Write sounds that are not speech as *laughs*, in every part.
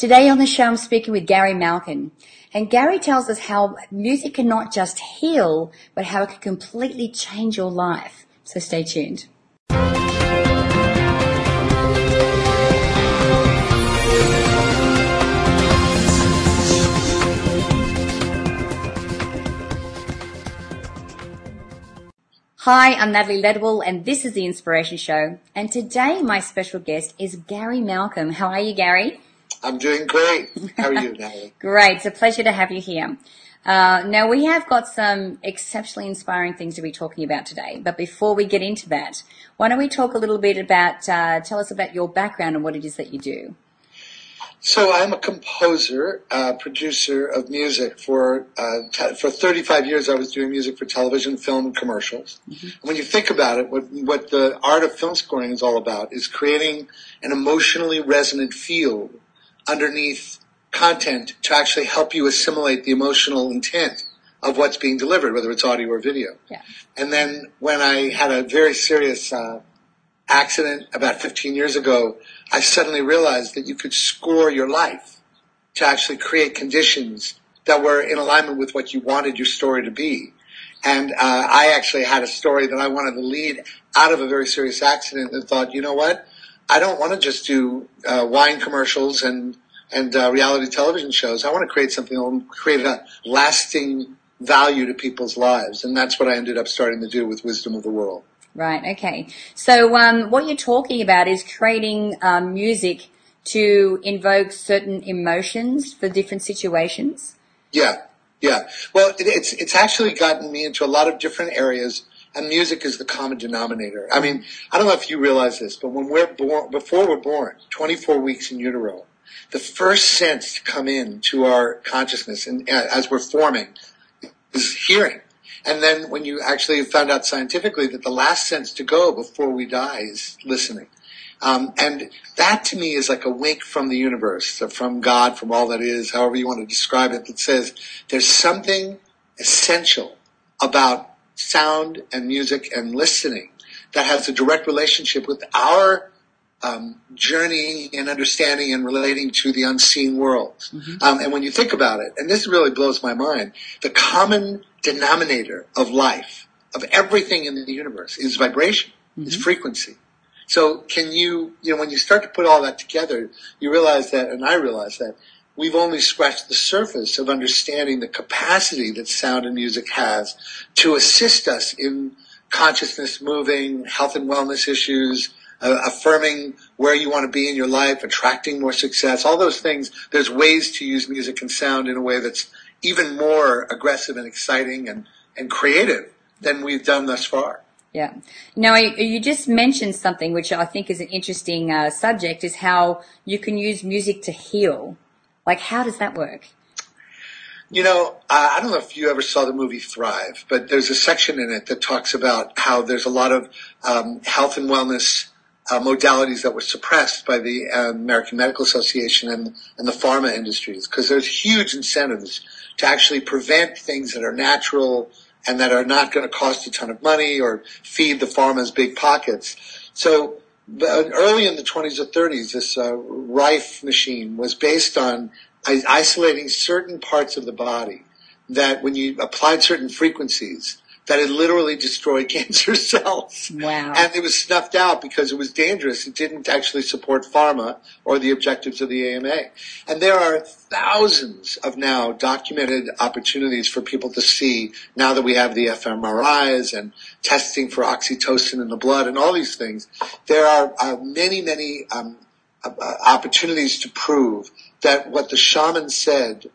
Today on the show, I'm speaking with Gary Malkin. And Gary tells us how music can not just heal, but how it can completely change your life. So stay tuned. Hi, I'm Natalie Ledwell, and this is the Inspiration Show. And today, my special guest is Gary Malkin. How are you, Gary? I'm doing great. How are you, *laughs* Natalie? great. It's a pleasure to have you here. Uh, now, we have got some exceptionally inspiring things to be talking about today. But before we get into that, why don't we talk a little bit about, uh, tell us about your background and what it is that you do? So I'm a composer, uh, producer of music for uh, te- for 35 years. I was doing music for television, film, and commercials. Mm-hmm. when you think about it, what what the art of film scoring is all about is creating an emotionally resonant field underneath content to actually help you assimilate the emotional intent of what's being delivered, whether it's audio or video. Yeah. And then when I had a very serious uh, accident about 15 years ago, I suddenly realized that you could score your life to actually create conditions that were in alignment with what you wanted your story to be. And uh, I actually had a story that I wanted to lead out of a very serious accident and thought, you know what? I don't want to just do uh, wine commercials and and uh, reality television shows. I want to create something that will create a lasting value to people's lives, and that's what I ended up starting to do with Wisdom of the World. Right. Okay. So um, what you're talking about is creating um, music to invoke certain emotions for different situations. Yeah. Yeah. Well, it, it's it's actually gotten me into a lot of different areas, and music is the common denominator. I mean, I don't know if you realize this, but when we're born, before we're born, 24 weeks in utero, the first sense to come in to our consciousness, and uh, as we're forming, is hearing. And then when you actually found out scientifically that the last sense to go before we die is listening. Um, and that to me is like a wink from the universe, from God, from all that is, however you want to describe it, that says there's something essential about sound and music and listening that has a direct relationship with our um, journeying and understanding and relating to the unseen world. Mm-hmm. Um, and when you think about it, and this really blows my mind, the common denominator of life, of everything in the universe, is vibration, mm-hmm. is frequency. So can you, you know, when you start to put all that together, you realize that, and I realize that, we've only scratched the surface of understanding the capacity that sound and music has to assist us in consciousness moving, health and wellness issues, uh, affirming where you want to be in your life, attracting more success, all those things. There's ways to use music and sound in a way that's even more aggressive and exciting and, and creative than we've done thus far. Yeah. Now, you just mentioned something which I think is an interesting uh, subject is how you can use music to heal. Like, how does that work? You know, I don't know if you ever saw the movie Thrive, but there's a section in it that talks about how there's a lot of um, health and wellness uh, modalities that were suppressed by the uh, American Medical Association and, and the pharma industries because there's huge incentives to actually prevent things that are natural and that are not going to cost a ton of money or feed the pharma's big pockets. So early in the 20s or 30s, this uh, Rife machine was based on isolating certain parts of the body that when you applied certain frequencies, that had literally destroyed *laughs* cancer cells. Wow. And it was snuffed out because it was dangerous. It didn't actually support pharma or the objectives of the AMA. And there are thousands of now documented opportunities for people to see now that we have the fMRIs and testing for oxytocin in the blood and all these things. There are uh, many, many um, uh, opportunities to prove that what the shaman said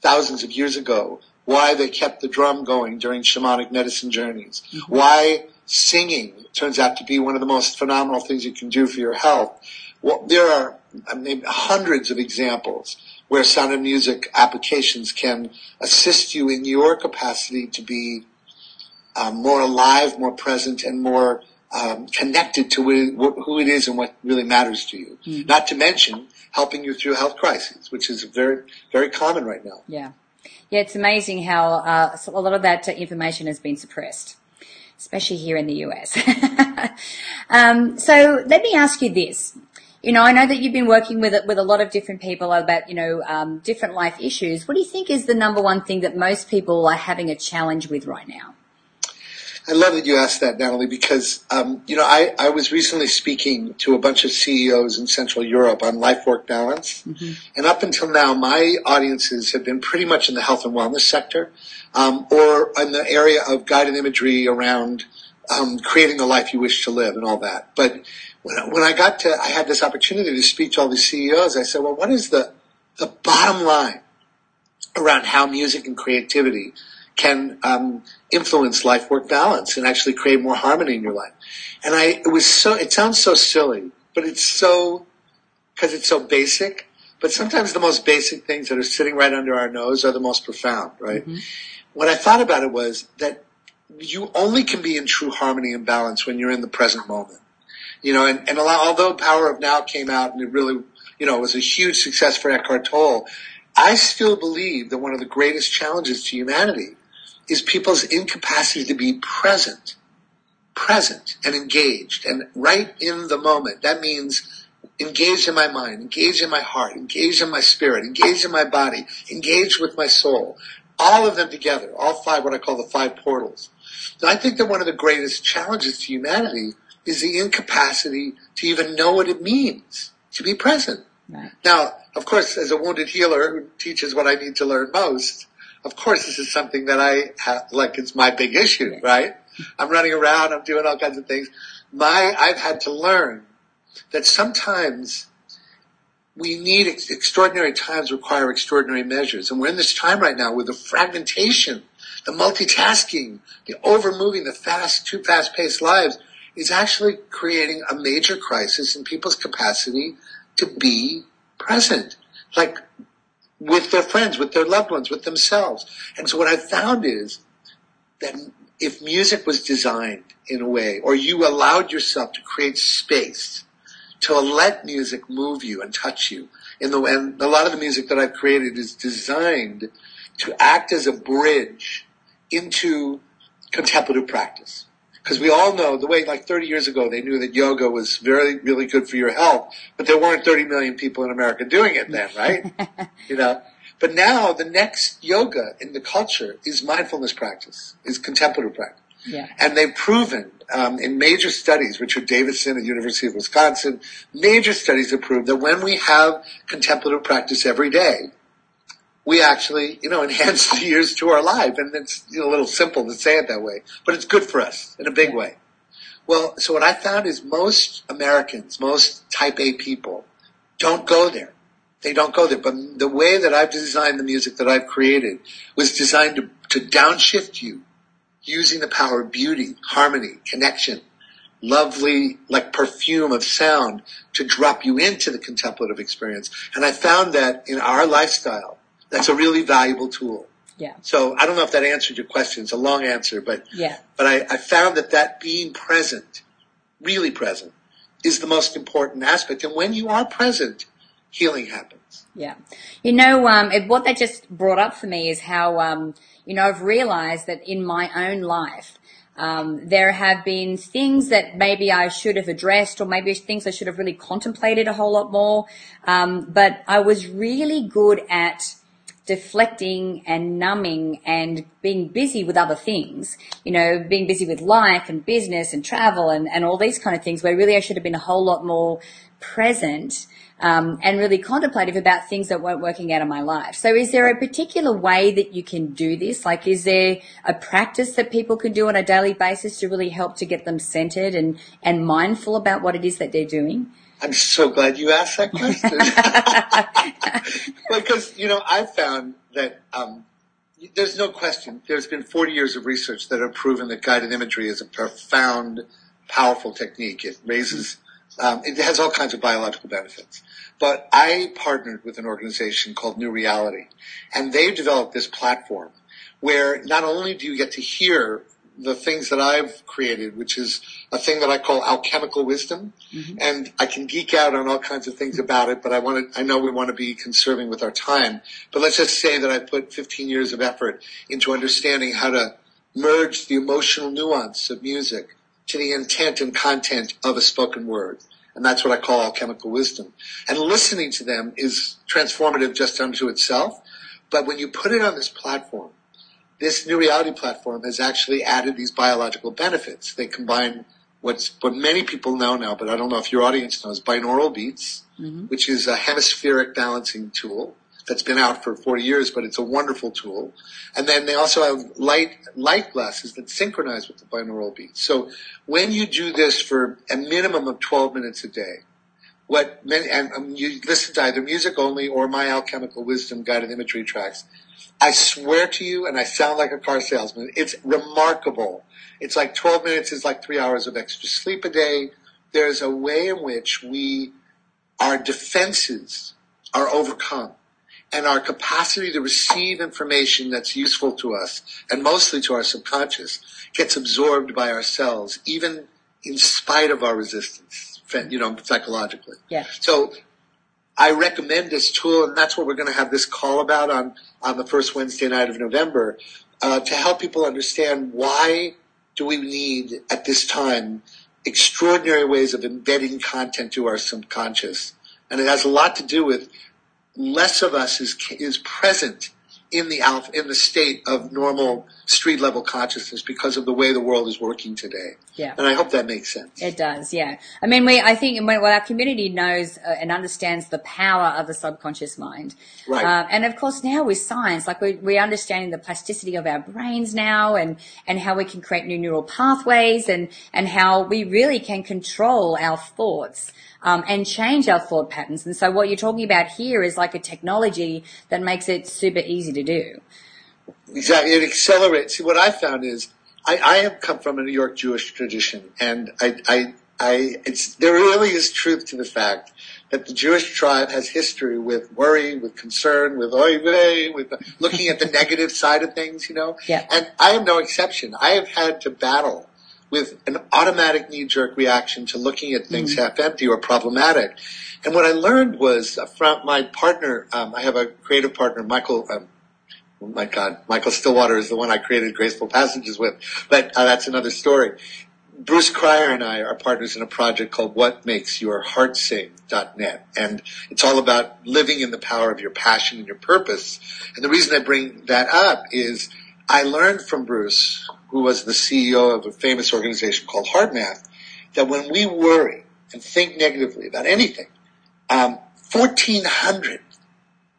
thousands of years ago why they kept the drum going during shamanic medicine journeys, mm-hmm. why singing turns out to be one of the most phenomenal things you can do for your health. Well, there are I mean, hundreds of examples where sound and music applications can assist you in your capacity to be um, more alive, more present, and more um, connected to who it is and what really matters to you. Mm-hmm. Not to mention helping you through health crises, which is very, very common right now. Yeah. Yeah, it's amazing how uh, a lot of that information has been suppressed, especially here in the US. *laughs* um, so let me ask you this. you know, I know that you've been working with with a lot of different people about you know um, different life issues. What do you think is the number one thing that most people are having a challenge with right now? I love that you asked that, Natalie, because um, you know I, I was recently speaking to a bunch of CEOs in Central Europe on life work balance, mm-hmm. and up until now, my audiences have been pretty much in the health and wellness sector, um, or in the area of guided imagery around um, creating the life you wish to live and all that. But when I, when I got to, I had this opportunity to speak to all these CEOs. I said, well, what is the the bottom line around how music and creativity can um, influence life work balance and actually create more harmony in your life. And I, it was so, it sounds so silly, but it's so, because it's so basic. But sometimes the most basic things that are sitting right under our nose are the most profound, right? Mm-hmm. What I thought about it was that you only can be in true harmony and balance when you're in the present moment. You know, and, and although Power of Now came out and it really, you know, was a huge success for Eckhart Tolle, I still believe that one of the greatest challenges to humanity is people's incapacity to be present, present and engaged and right in the moment. That means engaged in my mind, engaged in my heart, engaged in my spirit, engaged in my body, engaged with my soul. All of them together, all five, what I call the five portals. And I think that one of the greatest challenges to humanity is the incapacity to even know what it means to be present. Right. Now, of course, as a wounded healer who teaches what I need to learn most, of course, this is something that I have, like it's my big issue, right? I'm running around, I'm doing all kinds of things. My, I've had to learn that sometimes we need ex- extraordinary times require extraordinary measures. And we're in this time right now with the fragmentation, the multitasking, the overmoving, the fast, too fast paced lives is actually creating a major crisis in people's capacity to be present. Like with their friends, with their loved ones, with themselves. And so what I found is that if music was designed in a way, or you allowed yourself to create space to let music move you and touch you, in the, and a lot of the music that I've created is designed to act as a bridge into contemplative practice. Because we all know the way, like 30 years ago, they knew that yoga was very, really good for your health, but there weren't 30 million people in America doing it then, right? *laughs* you know? But now the next yoga in the culture is mindfulness practice, is contemplative practice. Yeah. And they've proven um, in major studies, Richard Davidson at University of Wisconsin, major studies have proved that when we have contemplative practice every day, we actually, you know, *laughs* enhance the years to our life. And it's you know, a little simple to say it that way, but it's good for us in a big way. Well, so what I found is most Americans, most type A people don't go there. They don't go there. But the way that I've designed the music that I've created was designed to, to downshift you using the power of beauty, harmony, connection, lovely, like perfume of sound to drop you into the contemplative experience. And I found that in our lifestyle, that's a really valuable tool. Yeah. So I don't know if that answered your question. It's a long answer, but yeah. But I, I found that that being present, really present, is the most important aspect. And when you are present, healing happens. Yeah. You know, um, it, what that just brought up for me is how, um, you know, I've realized that in my own life, um, there have been things that maybe I should have addressed or maybe things I should have really contemplated a whole lot more. Um, but I was really good at deflecting and numbing and being busy with other things, you know, being busy with life and business and travel and, and all these kind of things where really I should have been a whole lot more present um, and really contemplative about things that weren't working out in my life. So is there a particular way that you can do this? Like is there a practice that people can do on a daily basis to really help to get them centered and, and mindful about what it is that they're doing? I'm so glad you asked that question. *laughs* because, you know, I've found that um, there's no question. There's been 40 years of research that have proven that guided imagery is a profound, powerful technique. It raises, um, it has all kinds of biological benefits. But I partnered with an organization called New Reality, and they've developed this platform where not only do you get to hear the things that I've created, which is a thing that I call alchemical wisdom. Mm-hmm. And I can geek out on all kinds of things about it, but I want to, I know we want to be conserving with our time. But let's just say that I put 15 years of effort into understanding how to merge the emotional nuance of music to the intent and content of a spoken word. And that's what I call alchemical wisdom. And listening to them is transformative just unto itself. But when you put it on this platform, this new reality platform has actually added these biological benefits. They combine what's what many people know now, but I don't know if your audience knows, binaural beats, mm-hmm. which is a hemispheric balancing tool that's been out for 40 years, but it's a wonderful tool. And then they also have light light glasses that synchronize with the binaural beats. So when you do this for a minimum of 12 minutes a day, what many, and um, you listen to either music only or my alchemical wisdom guided imagery tracks. I swear to you, and I sound like a car salesman, it's remarkable. It's like 12 minutes is like three hours of extra sleep a day. There's a way in which we, our defenses are overcome and our capacity to receive information that's useful to us and mostly to our subconscious gets absorbed by our cells, even in spite of our resistance, you know, psychologically. Yeah. So I recommend this tool, and that's what we're going to have this call about on, on the first Wednesday night of November, uh, to help people understand why do we need at this time extraordinary ways of embedding content to our subconscious. And it has a lot to do with less of us is is present in the alpha, in the state of normal street level consciousness because of the way the world is working today. Yeah. And I hope that makes sense. It does, yeah. I mean, we, I think when, our community knows uh, and understands the power of the subconscious mind. Right. Uh, and of course now with science, like we, we're understanding the plasticity of our brains now and, and how we can create new neural pathways and, and how we really can control our thoughts um, and change our thought patterns. And so what you're talking about here is like a technology that makes it super easy to do. Exactly. It accelerates. See, what I found is I, I have come from a New York Jewish tradition and I, I, I, it's, there really is truth to the fact that the Jewish tribe has history with worry, with concern, with oy vey, with looking at the *laughs* negative side of things, you know? Yeah. And I am no exception. I have had to battle with an automatic knee-jerk reaction to looking at things mm-hmm. half-empty or problematic. And what I learned was from my partner, um, I have a creative partner, Michael, um, my God, Michael Stillwater is the one I created Graceful Passages with, but uh, that's another story. Bruce Cryer and I are partners in a project called What Makes Your Heart Sing.net. And it's all about living in the power of your passion and your purpose. And the reason I bring that up is I learned from Bruce who was the CEO of a famous organization called HeartMath, that when we worry and think negatively about anything, um, 1,400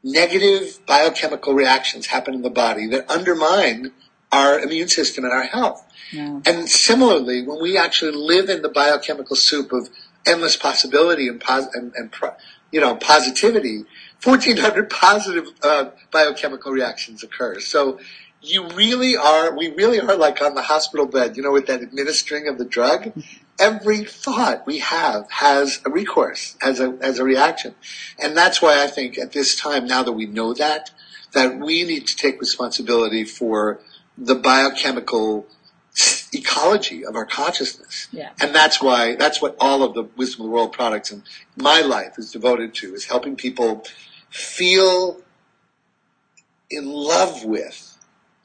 negative biochemical reactions happen in the body that undermine our immune system and our health. Yeah. And similarly, when we actually live in the biochemical soup of endless possibility and, pos- and, and pro- you know positivity, 1,400 positive uh, biochemical reactions occur. So you really are, we really are like on the hospital bed, you know, with that administering of the drug. Every thought we have has a recourse, has a, as a reaction. And that's why I think at this time, now that we know that, that we need to take responsibility for the biochemical ecology of our consciousness. Yeah. And that's why, that's what all of the Wisdom of the World products and my life is devoted to, is helping people feel in love with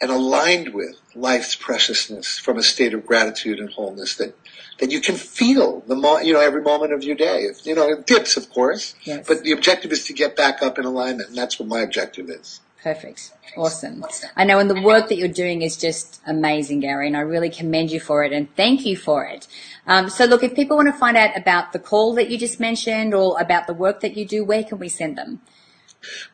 and aligned with life's preciousness from a state of gratitude and wholeness that that you can feel the mo- you know every moment of your day. You know, it dips, of course, yes. but the objective is to get back up in alignment, and that's what my objective is. Perfect. Awesome. I know, and the work that you're doing is just amazing, Gary, and I really commend you for it and thank you for it. Um, so, look, if people want to find out about the call that you just mentioned or about the work that you do, where can we send them?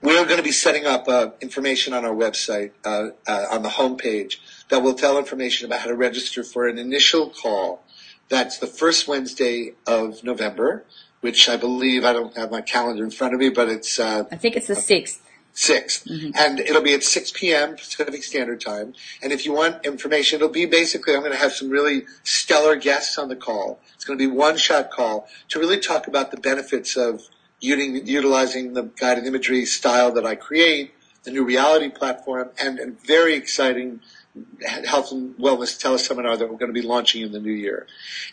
We're going to be setting up uh, information on our website, uh, uh, on the homepage, that will tell information about how to register for an initial call. That's the first Wednesday of November, which I believe I don't have my calendar in front of me, but it's. Uh, I think it's the sixth. 6th mm-hmm. and it'll be at 6 p.m. Pacific Standard Time. And if you want information, it'll be basically I'm going to have some really stellar guests on the call. It's going to be one shot call to really talk about the benefits of utilizing the guided imagery style that I create, the new reality platform, and a very exciting health and wellness teleseminar that we're going to be launching in the new year.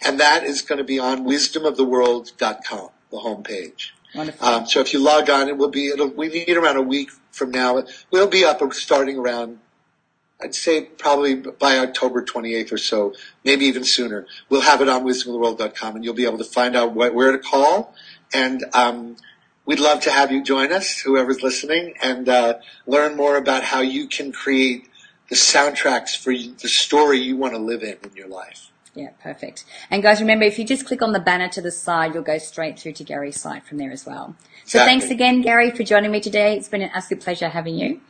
And that is going to be on wisdomoftheworld.com, the homepage. Wonderful. Um, so if you log on, it will be, it'll, we need around a week from now. We'll be up starting around I'd say probably by October 28th or so, maybe even sooner. We'll have it on wisdomoftheworld.com and you'll be able to find out what, where to call. And um, we'd love to have you join us, whoever's listening, and uh, learn more about how you can create the soundtracks for the story you want to live in in your life. Yeah, perfect. And guys, remember, if you just click on the banner to the side, you'll go straight through to Gary's site from there as well. So Exactly. thanks again, Gary, for joining me today. It's been an absolute pleasure having you.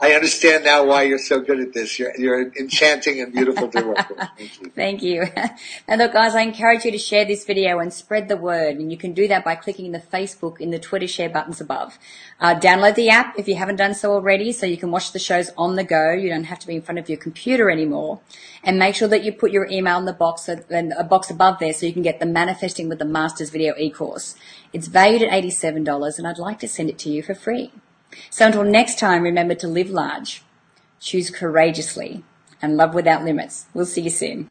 I understand now why you're so good at this. You're, you're enchanting and beautiful to work with. *laughs* Thank you. Thank you. *laughs* and look, guys, I encourage you to share this video and spread the word. And you can do that by clicking the Facebook and the Twitter share buttons above. Uh, download the app if you haven't done so already, so you can watch the shows on the go. You don't have to be in front of your computer anymore. And make sure that you put your email in the box, so, in a box above there, so you can get the Manifesting with the Masters video e-course. It's valued at $87, and I'd like to send it to you for free. So until next time, remember to live large, choose courageously, and love without limits. We'll see you soon.